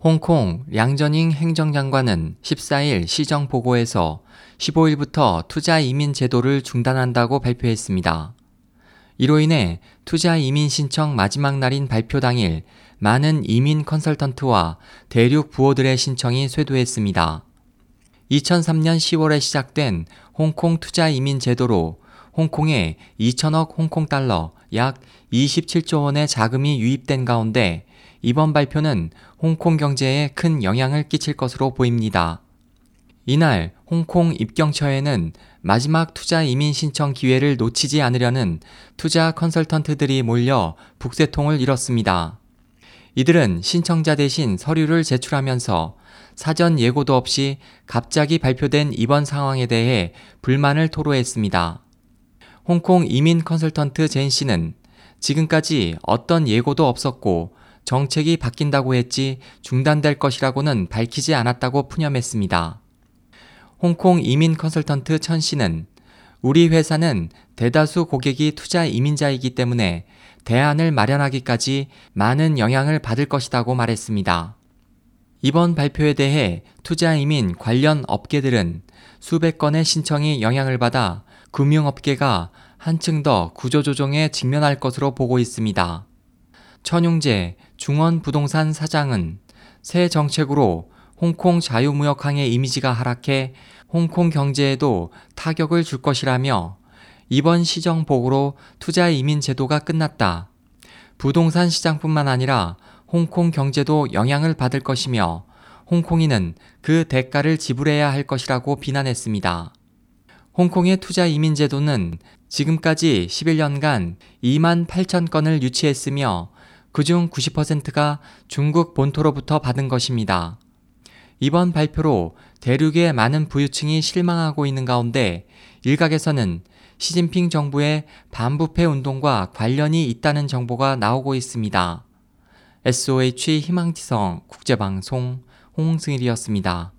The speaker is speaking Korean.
홍콩 량저닝 행정장관은 14일 시정 보고에서 15일부터 투자 이민 제도를 중단한다고 발표했습니다. 이로 인해 투자 이민 신청 마지막 날인 발표 당일 많은 이민 컨설턴트와 대륙 부호들의 신청이 쇄도했습니다. 2003년 10월에 시작된 홍콩 투자 이민 제도로 홍콩에 2천억 홍콩 달러 약 27조 원의 자금이 유입된 가운데 이번 발표는 홍콩 경제에 큰 영향을 끼칠 것으로 보입니다. 이날 홍콩 입경처에는 마지막 투자 이민 신청 기회를 놓치지 않으려는 투자 컨설턴트들이 몰려 북새통을 이뤘습니다. 이들은 신청자 대신 서류를 제출하면서 사전 예고도 없이 갑자기 발표된 이번 상황에 대해 불만을 토로했습니다. 홍콩 이민 컨설턴트 젠 씨는 지금까지 어떤 예고도 없었고 정책이 바뀐다고 했지 중단될 것이라고는 밝히지 않았다고 푸념했습니다. 홍콩 이민 컨설턴트 천 씨는 우리 회사는 대다수 고객이 투자 이민자이기 때문에 대안을 마련하기까지 많은 영향을 받을 것이라고 말했습니다. 이번 발표에 대해 투자 이민 관련 업계들은 수백 건의 신청이 영향을 받아 금융업계가 한층 더 구조조정에 직면할 것으로 보고 있습니다. 천용재 중원부동산 사장은 새 정책으로 홍콩 자유무역항의 이미지가 하락해 홍콩 경제에도 타격을 줄 것이라며 이번 시정 보고로 투자 이민 제도가 끝났다. 부동산 시장뿐만 아니라 홍콩 경제도 영향을 받을 것이며 홍콩인은 그 대가를 지불해야 할 것이라고 비난했습니다. 홍콩의 투자 이민 제도는 지금까지 11년간 2만 8천 건을 유치했으며 그중 90%가 중국 본토로부터 받은 것입니다. 이번 발표로 대륙의 많은 부유층이 실망하고 있는 가운데 일각에서는 시진핑 정부의 반부패 운동과 관련이 있다는 정보가 나오고 있습니다. SOH 희망지성 국제방송 홍승일이었습니다.